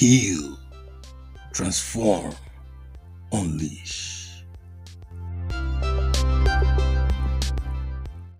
heal, transform, unleash.